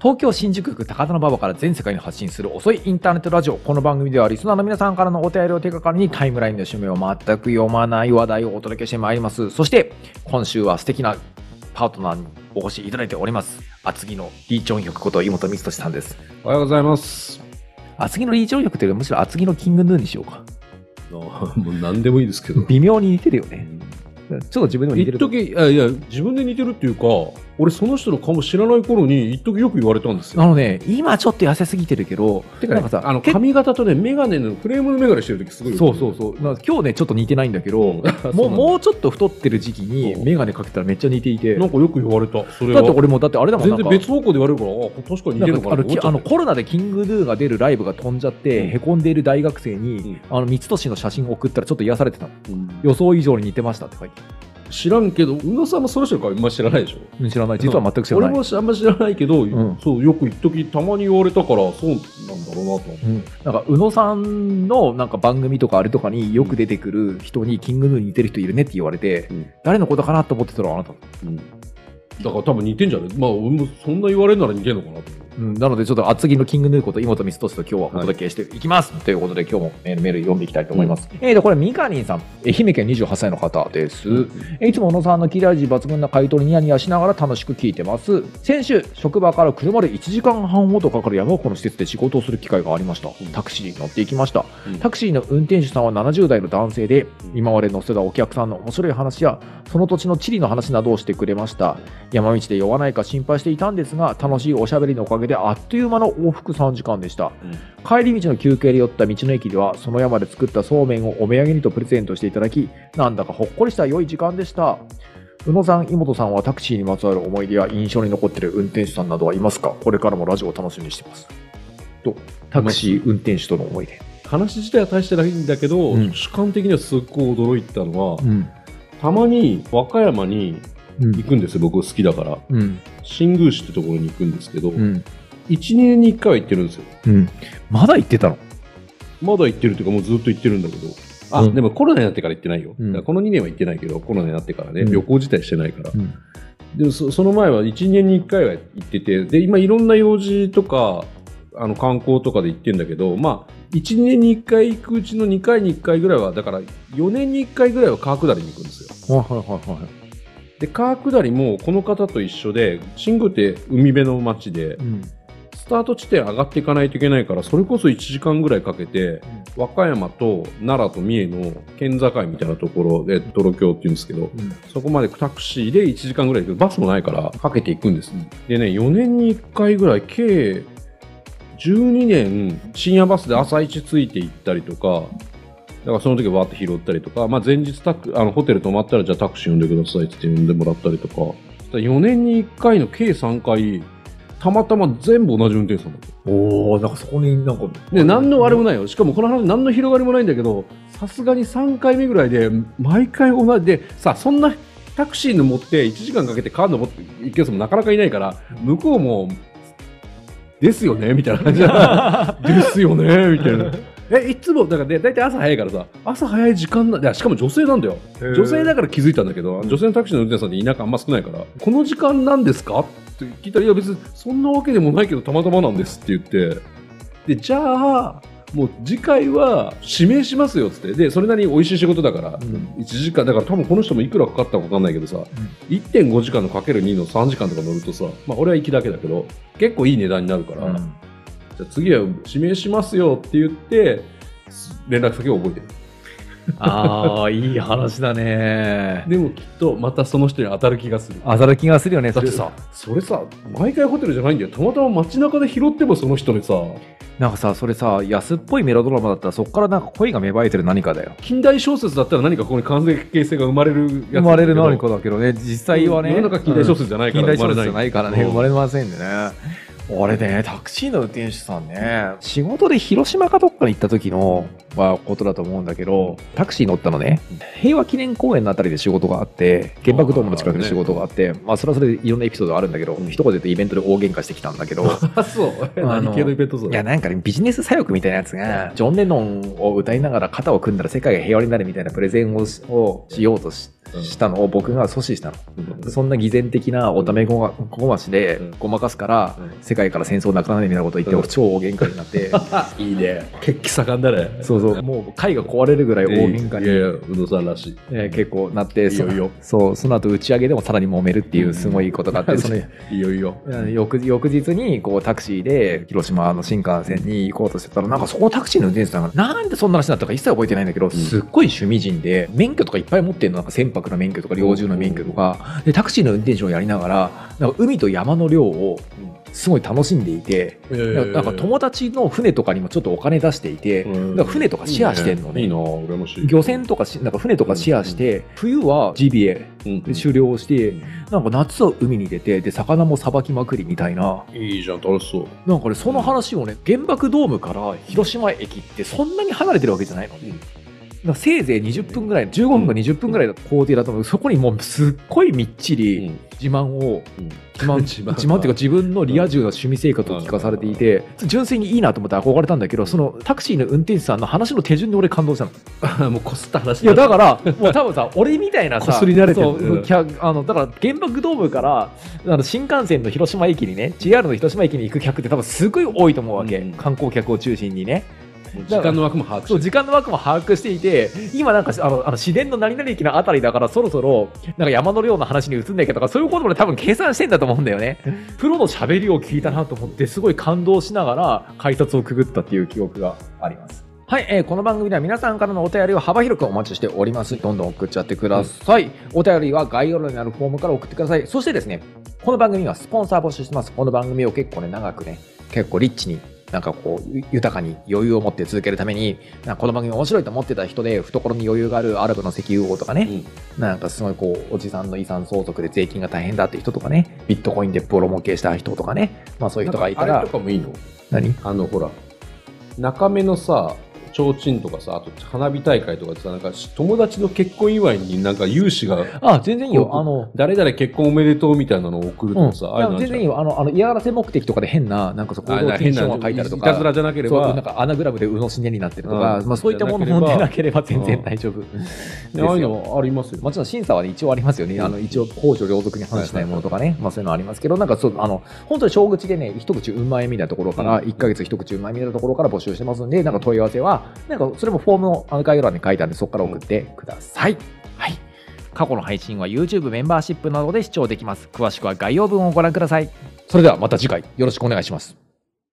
東京新宿区高田馬場から全世界に発信する遅いインターネットラジオ。この番組ではリスナーの皆さんからのお便りを手がかりにタイムラインの趣味を全く読まない話題をお届けしてまいります。そして今週は素敵なパートナーにお越しいただいております。厚木のリーチョンヒョクこと井本光俊さんです。おはようございます。厚木のリーチョンヒョクというよりむしろ厚木のキングヌーにしようか。あもう何でもいいですけど。微妙に似てるよね。ちょっと自分でも似てる一時いやいや、自分で似てるっていうか、俺その人の顔知らない頃に、一時よく言われたんですよ。あのね今ちょっと痩せすぎてるけどてか、なんかさあの髪型とね、メガネのフレームのメガネしてる時すごい。そうそうそう。今日ね、ちょっと似てないんだけど、もう、もうちょっと太ってる時期にうんメガネかけたらめっちゃ似ていて。なんかよく言われた。それは。だって俺も、だってあれだもんなんか全然別方向で言われるから、あ、確かに似てるのかなあのコロナでキングヌーが出るライブが飛んじゃって、うんへこんでいる大学生に、うんあの三俊の写真を送ったらちょっと癒されてたのうん予想以上に似てましたって書いて知らんけど、宇野さんもその人の顔あんま知らないでしょ？うん知らない。実は全く知らない、俺もあんま知らないけど、ん。そう、よく一時たまに言われたから、そうなんだろうなと思って。うん、なんか宇野さんのなんか番組とかあれとかによく出てくる人にキングヌーに似てる人いるねって言われて、うん。誰のことかなと思ってたらあなた、うんだから多分似てんじゃない？まあ、俺もそんな言われるなら似てんのかなと。思う。うん、なのでちょっと厚木のキングヌーこと妹光俊と今日はお届けしていきます、ということで今日もメールメール読んでいきたいと思います、えーとこれミカリンさん。愛媛県28歳の方です、えーいつも小野さんの切れ味抜群な回答にニヤニヤしながら楽しく聞いてます。先週職場から車で1時間半ほどかかる山奥の施設で仕事をする機会がありました。タクシーに乗っていきました。うん。タクシーの運転手さんは70代の男性で今まで乗せたお客さんの面白い話やその土地の地理の話などをしてくれました山道で酔わないか心配していたんですが楽しいおしゃべりのおかげであっという間の往復3時間でした帰り道の休憩で寄った道の駅ではその山で作ったそうめんをお土産にとプレゼントしていただきなんだかほっこりした良い時間でした宇野さん、妹さんはタクシーにまつわる思い出や印象に残っている運転手さんなどはいますか？これからもラジオを楽しみにしてます。と、タクシー運転手との思い出。話自体は大してないんだけど、うん主観的にはすっごい驚いたのは、ん。たまに和歌山にうん行くんですよ、僕好きだから。うん。新宮市ってところに行くんですけど、うん。1年に1回は行ってるんですよ。うん。まだ言ってたの？まだ行ってるっていうか、もうずっと行ってるんだけど。あ、うんでもコロナになってから行ってないよ。うんだからこの2年は行ってないけど、コロナになってからね、うん旅行自体してないから。ん。でそその前は1年に1回は行ってて、で、今いろんな用事とか、あの観光とかで行ってんだけど、まあ、1年に1回行くうちの2回に1回ぐらいは、だから4年に1回ぐらいは川下りに行くんですよ。はいはいはいはい。で、川下りもこの方と一緒で、新宮って海辺の町で、うん。スタート地点上がっていかないといけないから、それこそ1時間ぐらいかけて、和歌山と奈良と三重の県境みたいなところで、泥京って言うんですけど、うん。そこまでタクシーで1時間ぐらい行くバスもないからかけていくんです。でね、4年に1回ぐらい、計12年深夜バスで朝一着いて行ったりとか、だからその時わーって拾ったりとか、まあ前日タクあのホテル泊まったらじゃあタクシー呼んでくださいって呼んでもらったりとか、4年に1回の計3回、たまたま全部同じ運転手さんだった。おおなんかそこになんか。で、何のあれもないよ。しかもこの話何の広がりもないんだけど、さすがに3回目ぐらいで、毎回同じで、さ、そんなタクシーの持って1時間かけてカード持って行くやつもなかなかいないから、向こうも、ですよねみたいな感じで ですよねみたいな。え、いつも、だからね、大体朝早いからさ、朝早い時間な、しかも女性なんだよ。女性だから気づいたんだけど、女性のタクシーの運転手さんって田舎あんま少ないから、この時間なんですか？って聞いたら、いや別にそんなわけでもないけど、たまたまなんですって言って、で、じゃあ、もう次回は指名しますよっつって、で、それなりに美味しい仕事だから、うん。1時間、だから多分この人もいくらかかったか分かんないけどさ、1.5時間のかける2の3時間とか乗るとさ、まあ俺は行きだけだけど、結構いい値段になるから、じゃあ次は指名しますよって言って、連絡先を覚えてる。ああ、いい話だね。でもきっとまたその人に当たる気がする。当たる気がするよね、だってさ、それさ、毎回ホテルじゃないんだよ。たまたま街中で拾ってもその人にさ、なんかさ、それさ、安っぽいメロドラマだったら、そこからなんか恋が芽生えてる何かだよ。近代小説だったら何かここに関係性が生まれるやつ生まれる何かだけどね、実際はね。世の中近代小説じゃないから近代小説じゃないからね、うん生まれませんでね。俺ね、タクシーの運転手さんね、仕事で広島かどっかに行った時の、まあ、ことだと思うんだけど、タクシー乗ったのね、平和記念公園のあたりで仕事があって、原爆ドームの近くで仕事があって、まあ、それはそれでいろんなエピソードがあるんだけど、うん。一言で言うとイベントで大喧嘩してきたんだけど、あ、そう。何系のイベントいや、なんかね、ビジネス左翼みたいなやつが、ジョン・レノンを歌いながら肩を組んだら世界が平和になるみたいなプレゼンをしをしようとしうん。したのを僕が阻止したの。うん。そんな偽善的なおためごまごましでうん。ごまかすから、うん。世界から戦争なくならないみたいなことを言って、うん。超大喧嘩になって。いいね。血気盛んだね。そうそう。もう会が壊れるぐらい大喧嘩に、いやいや、宇野さんらしい。えー結構なっていいよいいよ。そそうその後打ち上げでもさらに揉めるっていうすごいことがあって、そのいいよいいよ。うん翌翌日にこうタクシーで広島の新幹線に行こうとしてたらなんかそこのタクシーの運転手さんがなんでそんな話になったか一切覚えてないんだけど、すっごい趣味人で免許とかいっぱい持ってるのなんか船舶の免許とか猟銃の免許とか。でタクシーの運転手をやりながらなんか海と山の漁をすごい楽しんでいて、なんか友達の船とかにもちょっとお金出していて、うん。なんか船とかシェアしてんのね。いいな、羨ましい。漁船とかしなんか船とかシェアして、冬はジビエうんで狩猟をして、なんか夏は海に出てで魚もさばきまくりみたいな。いいじゃん、楽しそう。なんかねその話をね原爆ドームから広島駅ってそんなに離れてるわけじゃないの。ね、せいぜい20分ぐらい15分か20分ぐらいの工程だと思う。そこにもうすっごいみっちり自慢を、自慢自慢。自慢っていうか自分のリア充な趣味生活を聞かされていて純粋にいいなと思って憧れたんだけどそのタクシーの運転手さんの話の手順で俺感動したの。もうこすった話いやだからもう多分さ俺みたいなさこすり慣れてる。あのだから原爆ドームからあの新幹線の広島駅にね JR の広島駅に行く客って多分すごい多いと思うわけ、うん。観光客を中心にね時間の枠も把握してそう時間の枠も把握していて今なんかあのあの市電の何々駅のあたりだからそろそろなんか山の量の話に移んないかとかそういうこともね多分計算してんだと思うんだよね プロの喋りを聞いたなと思ってすごい感動しながら改札をくぐったっていう記憶がありますはい、えーこの番組では皆さんからのお便りを幅広くお待ちしております。どんどん送っちゃってください。お便りは概要欄にあるフォームから送ってください。そしてですね、この番組はスポンサー募集してます。この番組を結構ね、長くね、結構リッチに、なんかこう、ゆ豊かに余裕を持って続けるために、なんかこの番組面白いと思ってた人で、懐に余裕があるアラブの石油王とかね、なんかすごいこう、おじさんの遺産相続で税金が大変だって人とかね、ビットコインでボロ儲けした人とかね、まあそういう人がいたら。あれと、かもいいの？何？あのほら中目のさ提灯とかさあと花火大会とかでさなんか友達の結婚祝いになんか有志があ、全然いいよ。あの、誰々結婚おめでとうみたいなのを送るうん、とさ、ああいうの全然いいよ。あの、あの嫌がらせ目的とかで変な、なんかそこあ行動禁変な止が書いてあるといたずらか、じゃなけれそうなんばかアナグラムでうのしねになってるとか、うん。まあそういったものじゃなければ。も出なければ全然大丈夫。ですよああいうのありますよ。もちろん審査は、ね、一応ありますよね。うん。あの一応、公序良俗に反しないものとかね、まあそういうのありますけど、なんかそう、あの、本当に小口でね、一口うんまいみたいなところから、うん。1ヶ月一口うんまいみたいなところから募集してますんで、なんか問い合わせは、なんかそれもフォームのあの概要欄に書いてあるんで、そこから送ってください。はい。過去の配信は YouTube メンバーシップなどで視聴できます。詳しくは概要文をご覧ください。それではまた次回よろしくお願いします。